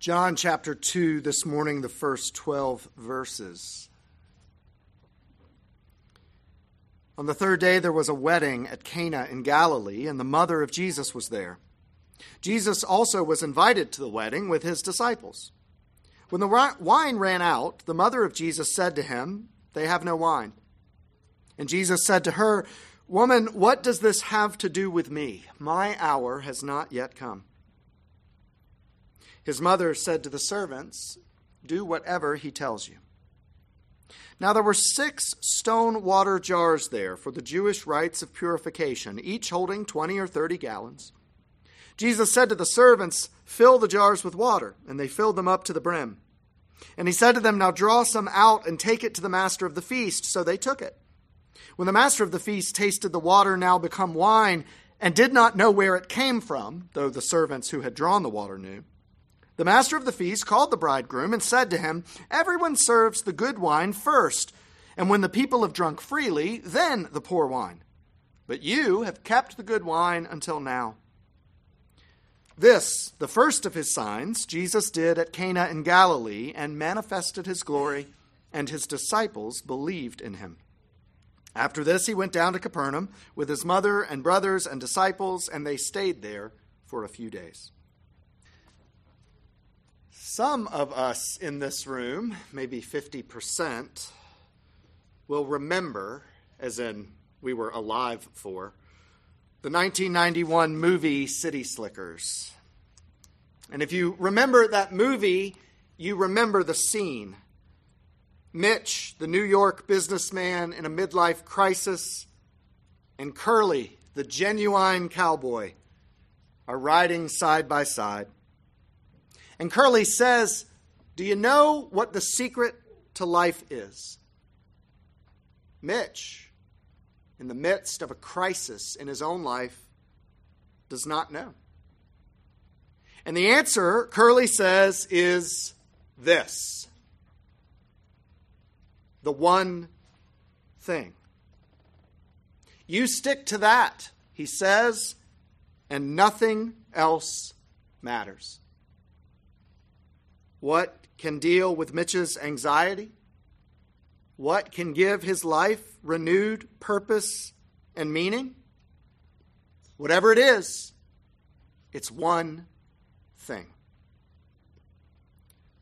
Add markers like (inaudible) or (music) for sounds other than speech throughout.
John chapter 2 this morning, the first 12 verses. On the third day, there was a wedding at Cana in Galilee, and the mother of Jesus was there. Jesus also was invited to the wedding with his disciples. When the wine ran out, the mother of Jesus said to him, They have no wine. And Jesus said to her, Woman, what does this have to do with me? My hour has not yet come. His mother said to the servants, Do whatever he tells you. Now there were six stone water jars there for the Jewish rites of purification, each holding 20 or 30 gallons. Jesus said to the servants, Fill the jars with water, and they filled them up to the brim. And he said to them, Now draw some out and take it to the master of the feast. So they took it. When the master of the feast tasted the water now become wine, and did not know where it came from, though the servants who had drawn the water knew, the master of the feast called the bridegroom and said to him, Everyone serves the good wine first, and when the people have drunk freely, then the poor wine. But you have kept the good wine until now. This, the first of his signs, Jesus did at Cana in Galilee and manifested his glory, and his disciples believed in him. After this, he went down to Capernaum with his mother and brothers and disciples, and they stayed there for a few days. Some of us in this room, maybe 50%, will remember, as in we were alive for, the 1991 movie City Slickers. And if you remember that movie, you remember the scene. Mitch, the New York businessman in a midlife crisis, and Curly, the genuine cowboy, are riding side by side. And Curly says, Do you know what the secret to life is? Mitch, in the midst of a crisis in his own life, does not know. And the answer, Curly says, is this the one thing. You stick to that, he says, and nothing else matters. What can deal with Mitch's anxiety? What can give his life renewed purpose and meaning? Whatever it is, it's one thing.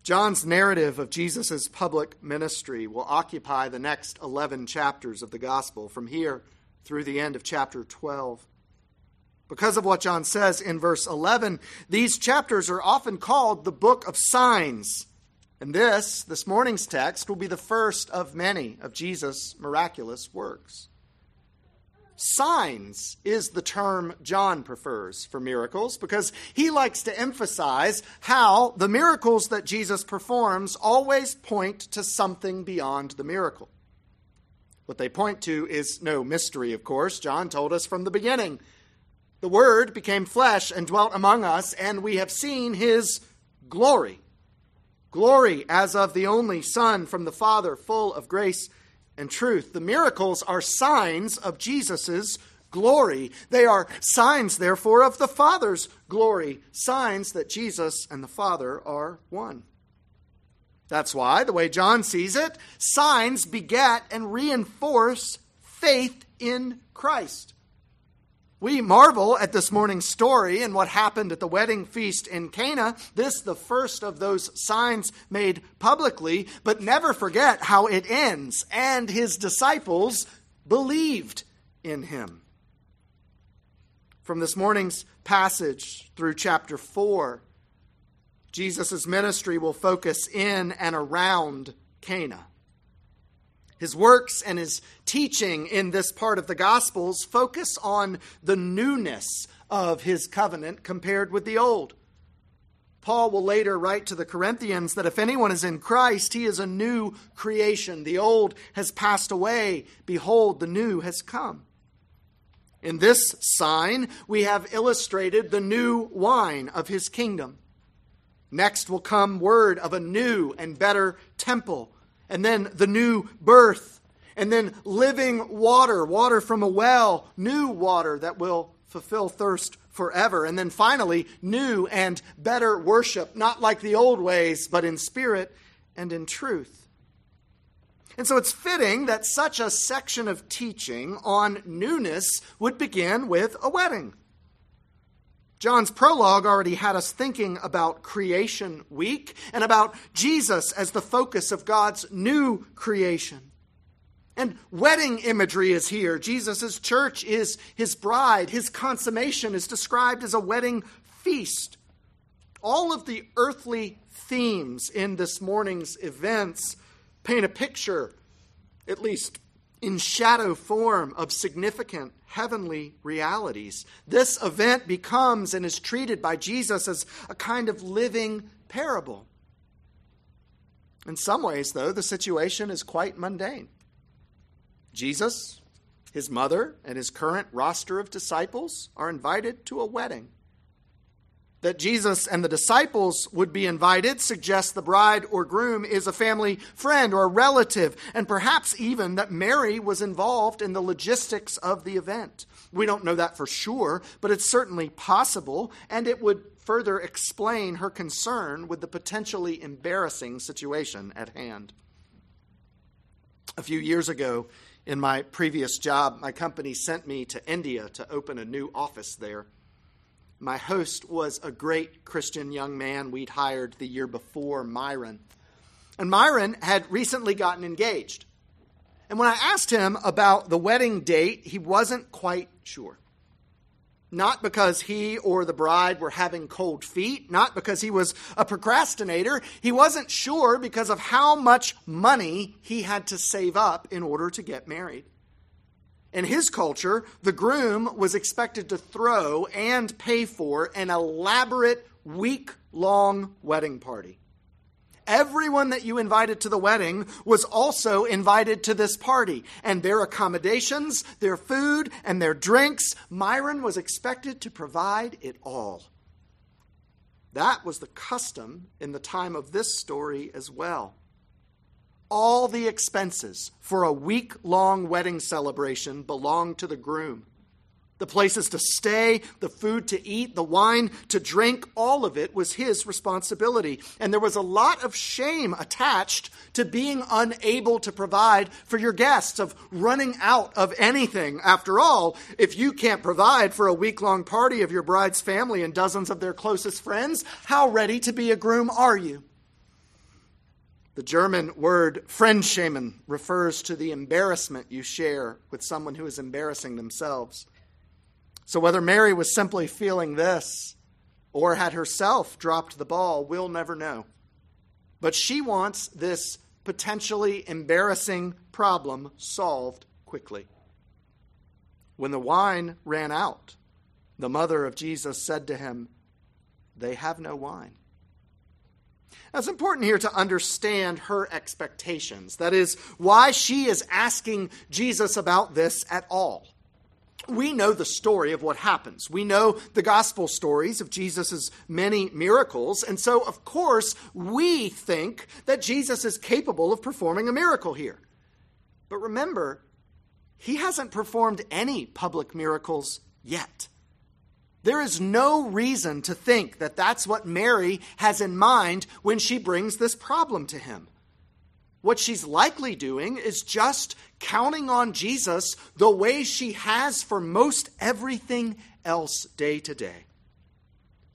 John's narrative of Jesus' public ministry will occupy the next 11 chapters of the gospel from here through the end of chapter 12. Because of what John says in verse 11, these chapters are often called the book of signs. And this, this morning's text, will be the first of many of Jesus' miraculous works. Signs is the term John prefers for miracles because he likes to emphasize how the miracles that Jesus performs always point to something beyond the miracle. What they point to is no mystery, of course. John told us from the beginning the Word became flesh and dwelt among us, and we have seen his glory. Glory as of the only Son from the Father, full of grace and truth. The miracles are signs of Jesus' glory. They are signs, therefore, of the Father's glory, signs that Jesus and the Father are one. That's why, the way John sees it, signs beget and reinforce faith in Christ. We marvel at this morning's story and what happened at the wedding feast in Cana. This, the first of those signs made publicly, but never forget how it ends. And his disciples believed in him. From this morning's passage through chapter 4, Jesus' ministry will focus in and around Cana. His works and his teaching in this part of the Gospels focus on the newness of his covenant compared with the old. Paul will later write to the Corinthians that if anyone is in Christ, he is a new creation. The old has passed away. Behold, the new has come. In this sign, we have illustrated the new wine of his kingdom. Next will come word of a new and better temple and then the new birth, and then living water, water from a well, new water that will fulfill thirst forever. And then finally, new and better worship, not like the old ways, but in spirit and in truth. And so it's fitting that such a section of teaching on newness would begin with a wedding. John's prologue already had us thinking about creation week and about Jesus as the focus of God's new creation. And wedding imagery is here. Jesus' church is his bride. His consummation is described as a wedding feast. All of the earthly themes in this morning's events paint a picture, at least in shadow form, of significant heavenly realities. This event becomes and is treated by Jesus as a kind of living parable. In some ways, though, the situation is quite mundane. Jesus, his mother, and his current roster of disciples are invited to a wedding. That Jesus and the disciples would be invited suggests the bride or groom is a family friend or relative, and perhaps even that Mary was involved in the logistics of the event. We don't know that for sure, but it's certainly possible, and it would further explain her concern with the potentially embarrassing situation at hand. A few years ago, in my previous job, my company sent me to India to open a new office there. My host was a great Christian young man we'd hired the year before, Myron. And Myron had recently gotten engaged. And when I asked him about the wedding date, he wasn't quite sure. Not because he or the bride were having cold feet, not because he was a procrastinator. He wasn't sure because of how much money he had to save up in order to get married. In his culture, the groom was expected to throw and pay for an elaborate week long wedding party. Everyone that you invited to the wedding was also invited to this party, and their accommodations, their food, and their drinks, Myron was expected to provide it all. That was the custom in the time of this story as well. All the expenses for a week long wedding celebration belonged to the groom the places to stay, the food to eat, the wine to drink, all of it was his responsibility. And there was a lot of shame attached to being unable to provide for your guests, of running out of anything. After all, if you can't provide for a week long party of your bride's family and dozens of their closest friends, how ready to be a groom are you? The German word Fremdschämen refers to the embarrassment you share with someone who is embarrassing themselves. So, whether Mary was simply feeling this or had herself dropped the ball, we'll never know. But she wants this potentially embarrassing problem solved quickly. When the wine ran out, the mother of Jesus said to him, They have no wine. Now, it's important here to understand her expectations. That is, why she is asking Jesus about this at all we know the story of what happens. We know the gospel stories of Jesus' many miracles. And so, of course, we think that Jesus is capable of performing a miracle here. But remember, he hasn't performed any public miracles yet. There is no reason to think that that's what Mary has in mind when she brings this problem to him. What she's likely doing is just counting on Jesus the way she has for most everything else day to day.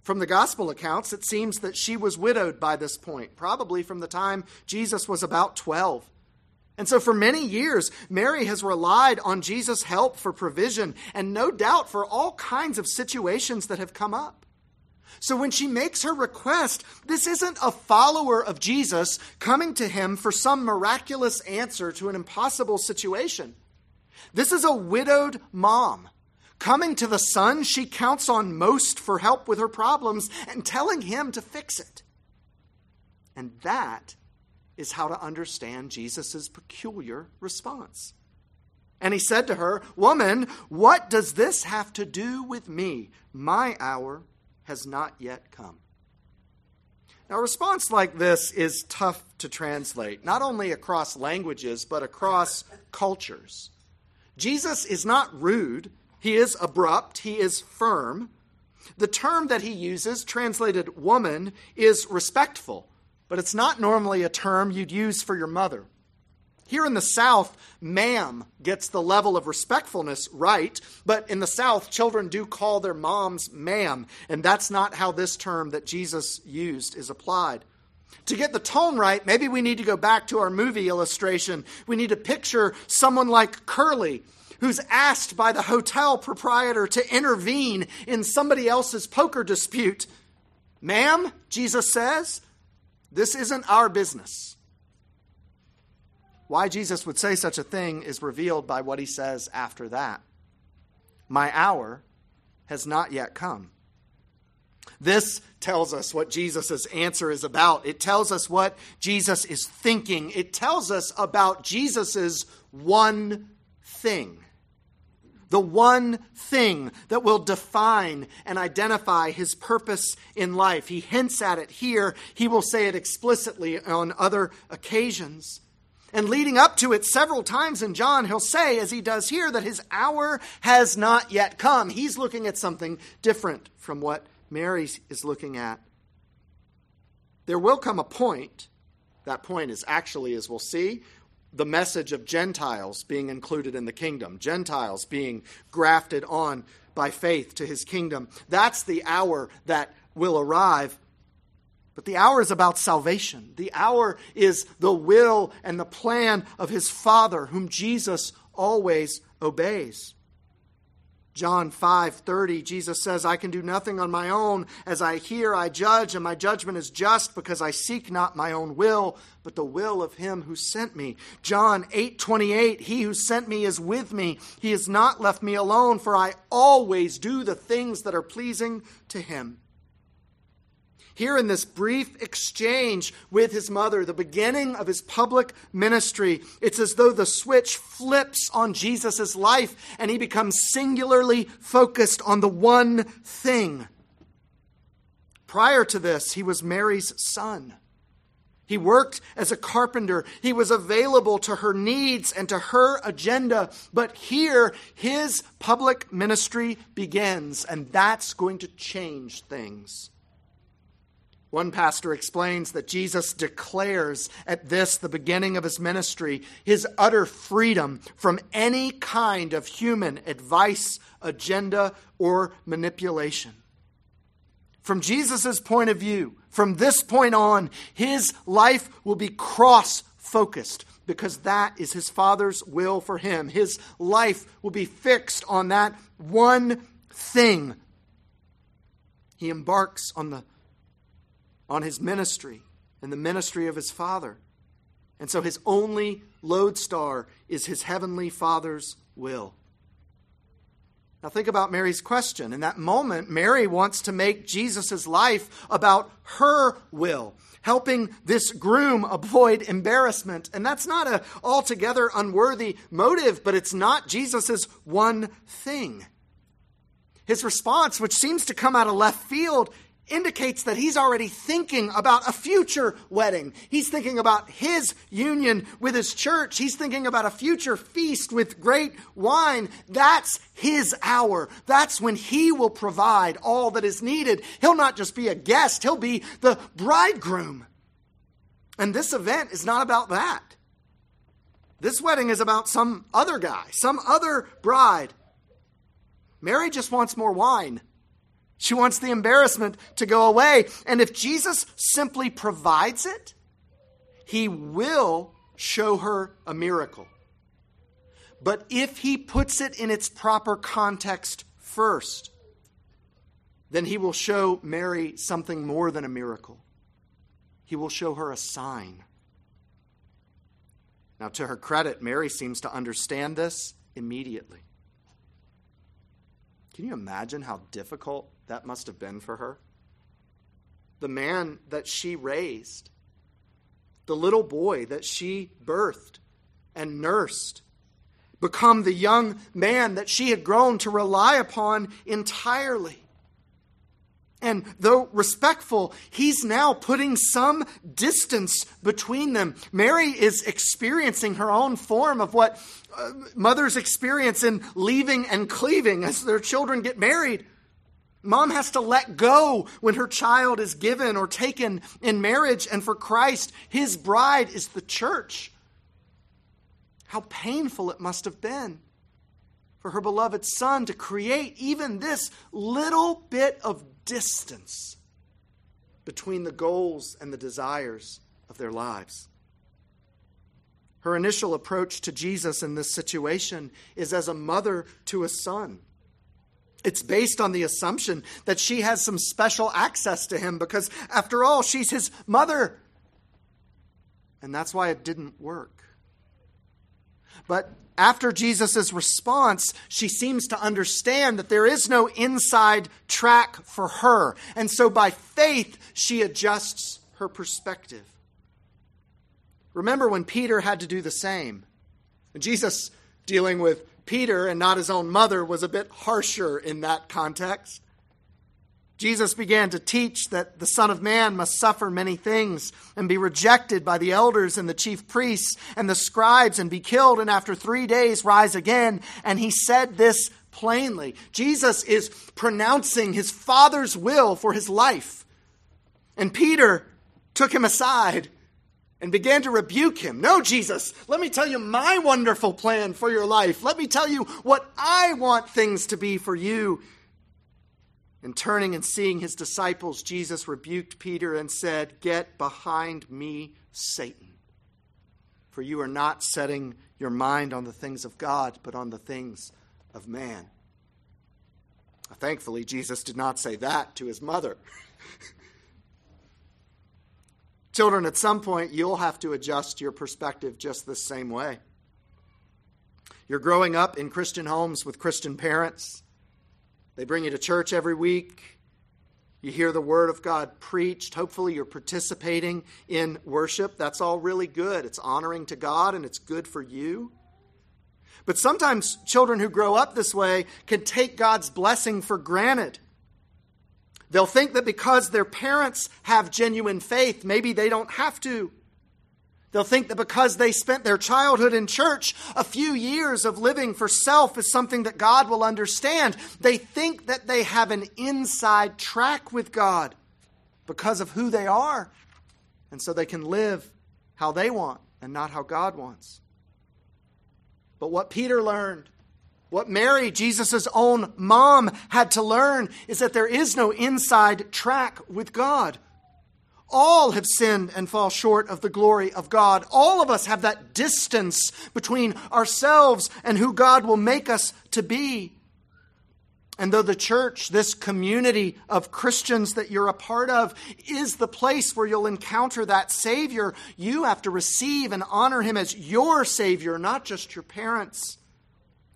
From the gospel accounts, it seems that she was widowed by this point, probably from the time Jesus was about 12. And so, for many years, Mary has relied on Jesus' help for provision and no doubt for all kinds of situations that have come up. So when she makes her request, this isn't a follower of Jesus coming to him for some miraculous answer to an impossible situation. This is a widowed mom coming to the son she counts on most for help with her problems and telling him to fix it. And that is how to understand Jesus' peculiar response. And he said to her, Woman, what does this have to do with me? My hour has not yet come. Now, a response like this is tough to translate, not only across languages, but across cultures. Jesus is not rude, He is abrupt, he is firm. The term that he uses, translated woman, is respectful, but it's not normally a term you'd use for your mother. Here in the South, ma'am gets the level of respectfulness right, but in the South, children do call their moms ma'am, and that's not how this term that Jesus used is applied. To get the tone right, maybe we need to go back to our movie illustration. We need to picture someone like Curly, who's asked by the hotel proprietor to intervene in somebody else's poker dispute. Ma'am, Jesus says, this isn't our business. Why Jesus would say such a thing is revealed by what he says after that. My hour has not yet come. This tells us what Jesus' answer is about. It tells us what Jesus is thinking. It tells us about Jesus' one thing. The one thing that will define and identify his purpose in life. He hints at it here. He will say it explicitly on other occasions. And leading up to it several times in John, he'll say, as he does here, that his hour has not yet come. He's looking at something different from what Mary is looking at. There will come a point, that point is actually, as we'll see, the message of Gentiles being included in the kingdom, Gentiles being grafted on by faith to his kingdom. That's the hour that will arrive. But the hour is about salvation. The hour is the will and the plan of his Father, whom Jesus always obeys. John 5:30 Jesus says I can do nothing on my own as I hear I judge and my judgment is just because I seek not my own will but the will of him who sent me. John 8:28 He who sent me is with me. He has not left me alone for I always do the things that are pleasing to him. Here in this brief exchange with his mother, the beginning of his public ministry, it's as though the switch flips on Jesus' life and he becomes singularly focused on the one thing. Prior to this, he was Mary's son. He worked as a carpenter. He was available to her needs and to her agenda. But here, his public ministry begins, and that's going to change things. One pastor explains that Jesus declares at this, the beginning of his ministry, his utter freedom from any kind of human advice, agenda, or manipulation. From Jesus' point of view, from this point on, his life will be cross focused because that is his Father's will for him. His life will be fixed on that one thing. He embarks on the on his ministry and the ministry of his Father. And so his only lodestar is his heavenly Father's will. Now, think about Mary's question. In that moment, Mary wants to make Jesus' life about her will, helping this groom avoid embarrassment. And that's not an altogether unworthy motive, but it's not Jesus' one thing. His response, which seems to come out of left field, indicates that he's already thinking about a future wedding. He's thinking about his union with his church. He's thinking about a future feast with great wine. That's his hour. That's when he will provide all that is needed. He'll not just be a guest, he'll be the bridegroom. And this event is not about that. This wedding is about some other guy, some other bride. Mary just wants more wine. She wants the embarrassment to go away. And if Jesus simply provides it, he will show her a miracle. But if he puts it in its proper context first, then he will show Mary something more than a miracle. He will show her a sign. Now, to her credit, Mary seems to understand this immediately. Can you imagine how difficult that must have been for her. The man that she raised, the little boy that she birthed and nursed, become the young man that she had grown to rely upon entirely. And though respectful, he's now putting some distance between them. Mary is experiencing her own form of what uh, mothers experience in leaving and cleaving as their children get married. Mom has to let go when her child is given or taken in marriage. And for Christ, his bride is the church. How painful it must have been for her beloved son to create even this little bit of distance between the goals and the desires of their lives. Her initial approach to Jesus in this situation is as a mother to a son. It's based on the assumption that she has some special access to him because, after all, she's his mother. And that's why it didn't work. But after Jesus' response, she seems to understand that there is no inside track for her. And so by faith, she adjusts her perspective. Remember when Peter had to do the same? Jesus, dealing with Peter and not his own mother, was a bit harsher in that context. Jesus began to teach that the Son of Man must suffer many things and be rejected by the elders and the chief priests and the scribes and be killed and after three days rise again. And he said this plainly. Jesus is pronouncing his Father's will for his life. And Peter took him aside and began to rebuke him. No, Jesus, let me tell you my wonderful plan for your life. Let me tell you what I want things to be for you. And turning and seeing his disciples, Jesus rebuked Peter and said, Get behind me, Satan. For you are not setting your mind on the things of God, but on the things of man. Thankfully, Jesus did not say that to his mother. (laughs) Children, at some point, you'll have to adjust your perspective just the same way. You're growing up in Christian homes with Christian parents. They bring you to church every week. You hear the Word of God preached. Hopefully, you're participating in worship. That's all really good. It's honoring to God and it's good for you. But sometimes children who grow up this way can take God's blessing for granted. They'll think that because their parents have genuine faith, maybe they don't have to. They'll think that because they spent their childhood in church, a few years of living for self is something that God will understand. They think that they have an inside track with God because of who they are. And so they can live how they want and not how God wants. But what Peter learned, what Mary, Jesus' own mom, had to learn is that there is no inside track with God. All have sinned and fall short of the glory of God. All of us have that distance between ourselves and who God will make us to be. And though the church, this community of Christians that you're a part of, is the place where you'll encounter that Savior, you have to receive and honor Him as your Savior, not just your parents.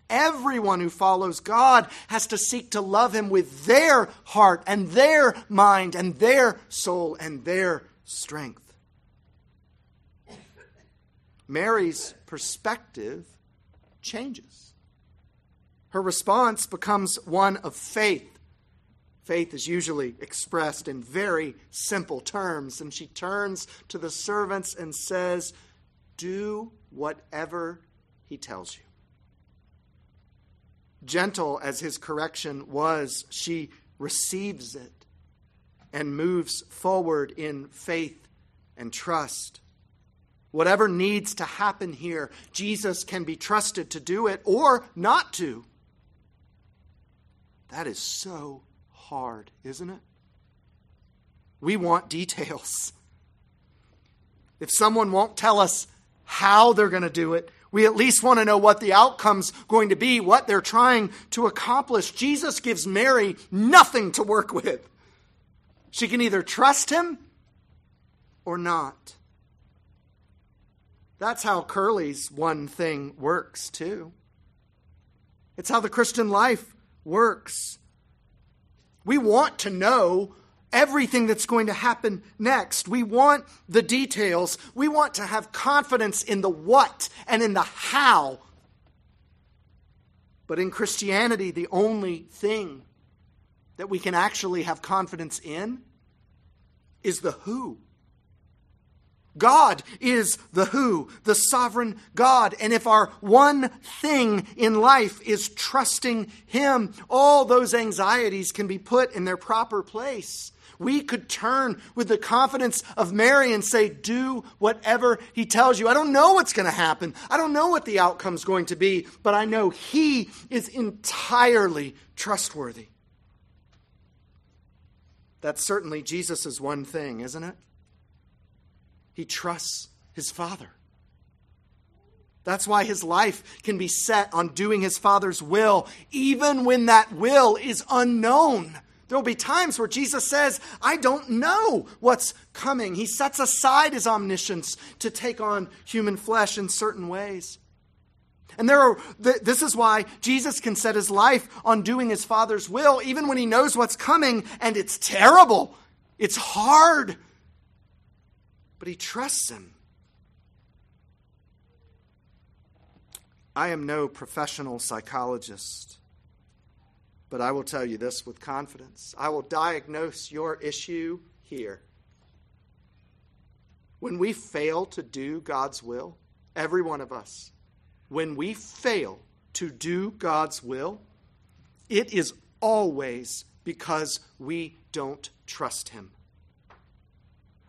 Everyone who follows God has to seek to love Him with their heart and their mind and their soul and their strength. Mary's perspective changes. Her response becomes one of faith. Faith is usually expressed in very simple terms, and she turns to the servants and says, Do whatever he tells you. Gentle as his correction was, she receives it and moves forward in faith and trust. Whatever needs to happen here, Jesus can be trusted to do it or not to. That is so hard, isn't it? We want details. If someone won't tell us how they're going to do it, we at least want to know what the outcome's going to be, what they're trying to accomplish. Jesus gives Mary nothing to work with. She can either trust him or not. That's how Curly's one thing works, too. It's how the Christian life works. We want to know everything that's going to happen next. We want the details. We want to have confidence in the what and in the how. But in Christianity, the only thing that we can actually have confidence in is the who. God is the who, the sovereign God. And if our one thing in life is trusting Him, all those anxieties can be put in their proper place. We could turn with the confidence of Mary and say, Do whatever He tells you. I don't know what's going to happen. I don't know what the outcome's going to be, but I know He is entirely trustworthy. That's certainly Jesus' one thing, isn't it? He trusts his Father. That's why his life can be set on doing his Father's will, even when that will is unknown. There will be times where Jesus says, I don't know what's coming. He sets aside his omniscience to take on human flesh in certain ways. And there are, this is why Jesus can set his life on doing his Father's will, even when he knows what's coming and it's terrible. It's hard but he trusts him. I am no professional psychologist, but I will tell you this with confidence. I will diagnose your issue here. When we fail to do God's will, every one of us, when we fail to do God's will, it is always because we don't trust Him.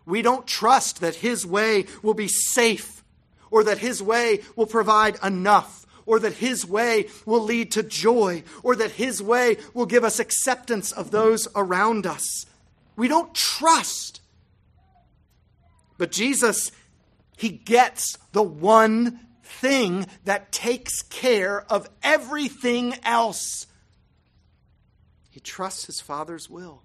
We don't trust that His way will be safe, or that His way will provide enough, or that His way will lead to joy, or that His way will give us acceptance of those around us. We don't trust. But Jesus, He gets the one thing that takes care of everything else. He trusts His Father's will.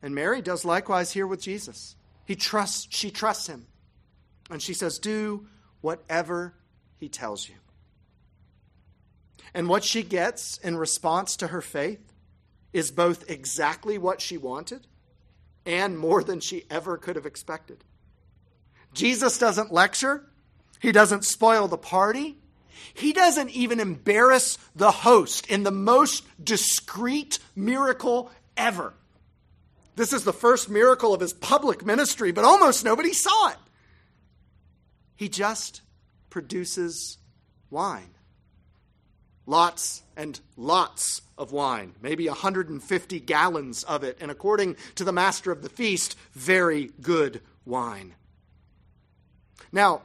And Mary does likewise here with Jesus. He trusts, she trusts him. And she says, Do whatever he tells you. And what she gets in response to her faith is both exactly what she wanted and more than she ever could have expected. Jesus doesn't lecture, he doesn't spoil the party, he doesn't even embarrass the host in the most discreet miracle ever. This is the first miracle of his public ministry, but almost nobody saw it. He just produces wine. Lots and lots of wine, maybe 150 gallons of it, and according to the master of the feast, very good wine. Now,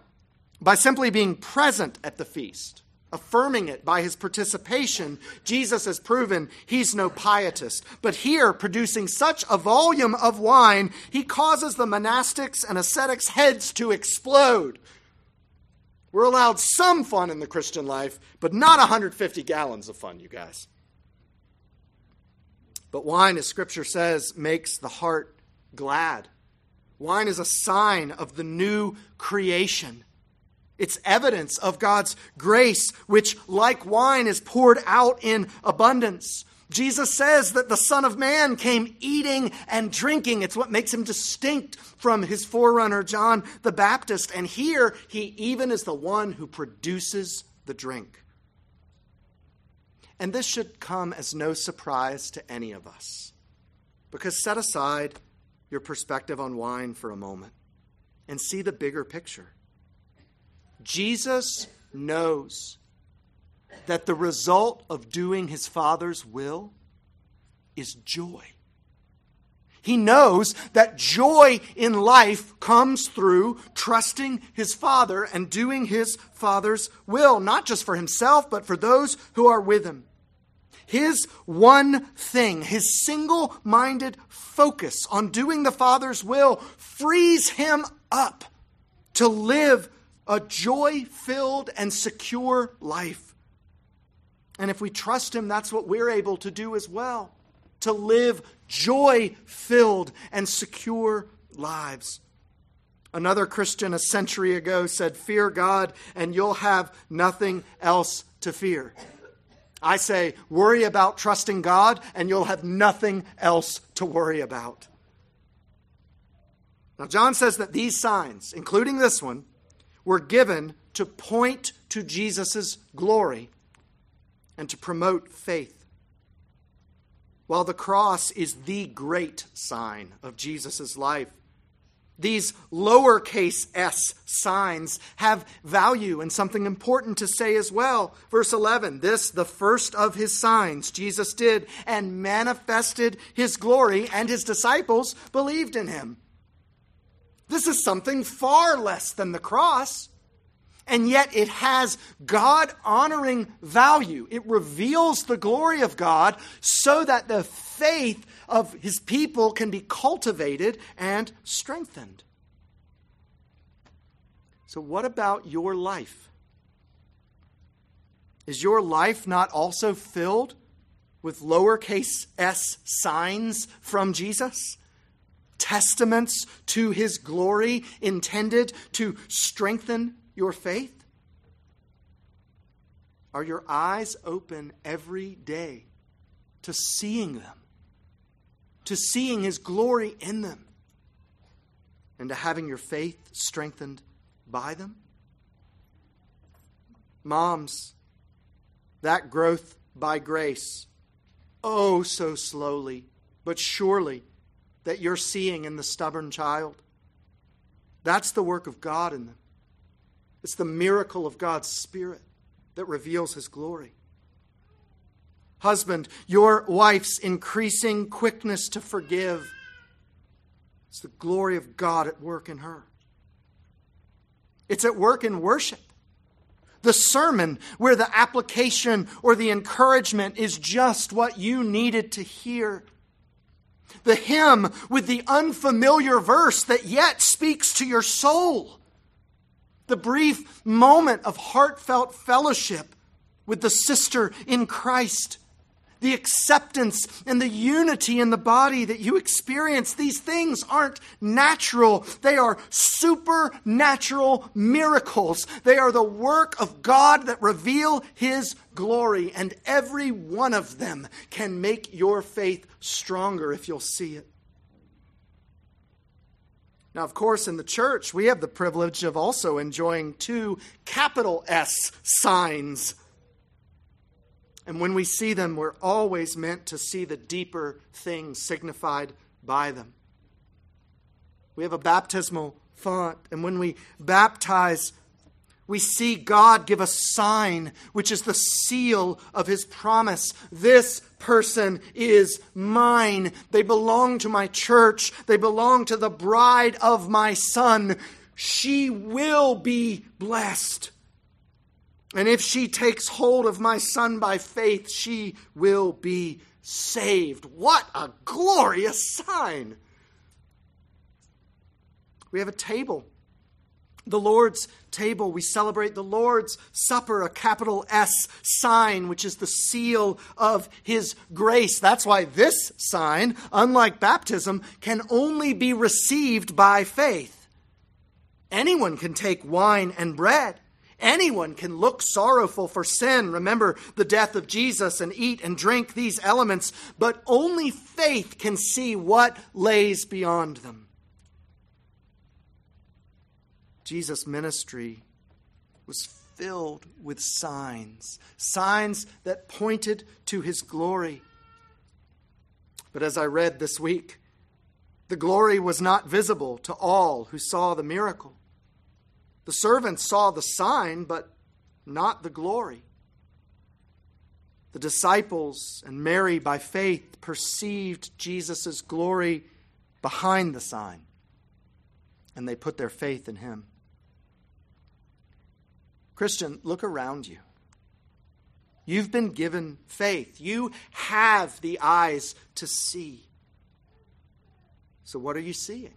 by simply being present at the feast, affirming it by his participation, Jesus has proven he's no pietist. But here, producing such a volume of wine, he causes the monastics and ascetics' heads to explode. We're allowed some fun in the Christian life, but not 150 gallons of fun, you guys. But wine, as Scripture says, makes the heart glad. Wine is a sign of the new creation. It's evidence of God's grace, which, like wine, is poured out in abundance. Jesus says that the Son of Man came eating and drinking. It's what makes him distinct from his forerunner, John the Baptist. And here, he even is the one who produces the drink. And this should come as no surprise to any of us. Because set aside your perspective on wine for a moment and see the bigger picture. Jesus knows that the result of doing his Father's will is joy. He knows that joy in life comes through trusting his Father and doing his Father's will, not just for himself, but for those who are with him. His one thing, his single minded focus on doing the Father's will, frees him up to live a joy filled and secure life. And if we trust Him, that's what we're able to do as well to live joy filled and secure lives. Another Christian a century ago said, Fear God, and you'll have nothing else to fear. I say, worry about trusting God, and you'll have nothing else to worry about. Now, John says that these signs, including this one, were given to point to Jesus' glory and to promote faith. while the cross is the great sign of Jesus' life. These lowercase s signs have value and something important to say as well. Verse 11 This, the first of his signs, Jesus did and manifested his glory, and his disciples believed in him. This is something far less than the cross, and yet it has God honoring value. It reveals the glory of God so that the faith of his people can be cultivated and strengthened. So, what about your life? Is your life not also filled with lowercase s signs from Jesus? Testaments to his glory intended to strengthen your faith? Are your eyes open every day to seeing them? to seeing his glory in them and to having your faith strengthened by them? Moms, that growth by grace, oh, so slowly, but surely, that you're seeing in the stubborn child. That's the work of God in them. It's the miracle of God's Spirit that reveals His glory. Husband, your wife's increasing quickness to forgive. It's the glory of God at work in her. It's at work in worship. The sermon, where the application or the encouragement is just what you needed to hear. The hymn with the unfamiliar verse that yet speaks to your soul. The brief moment of heartfelt fellowship with the sister in Christ the acceptance and the unity in the body that you experience. These things aren't natural, they are supernatural miracles. They are the work of God that reveal His glory, and every one of them can make your faith stronger if you'll see it. Now, of course, in the church, we have the privilege of also enjoying two capital S signs and when we see them, we're always meant to see the deeper things signified by them. We have a baptismal font, and when we baptize, we see God give a sign, which is the seal of his promise. This person is mine. They belong to my church. They belong to the bride of my son. She will be blessed. And if she takes hold of my son by faith, she will be saved. What a glorious sign! We have a table. The Lord's table. We celebrate the Lord's Supper, a capital S sign, which is the seal of His grace. That's why this sign, unlike baptism, can only be received by faith. Anyone can take wine and bread Anyone can look sorrowful for sin, remember the death of Jesus, and eat and drink these elements, but only faith can see what lays beyond them. Jesus' ministry was filled with signs, signs that pointed to his glory. But as I read this week, the glory was not visible to all who saw the miracle. The servants saw the sign, but not the glory. The disciples and Mary, by faith, perceived Jesus' glory behind the sign, and they put their faith in him. Christian, look around you. You've been given faith. You have the eyes to see. So, what are you seeing?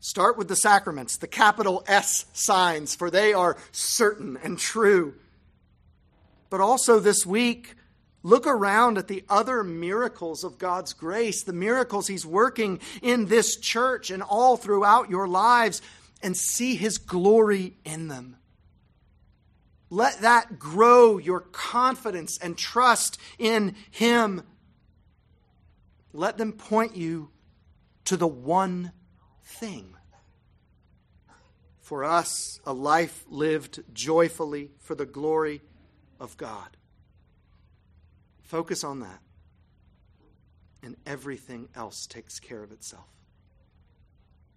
Start with the sacraments, the capital S signs, for they are certain and true. But also this week, look around at the other miracles of God's grace, the miracles He's working in this church and all throughout your lives, and see His glory in them. Let that grow your confidence and trust in Him. Let them point you to the one thing. For us, a life lived joyfully for the glory of God. Focus on that. and everything else takes care of itself.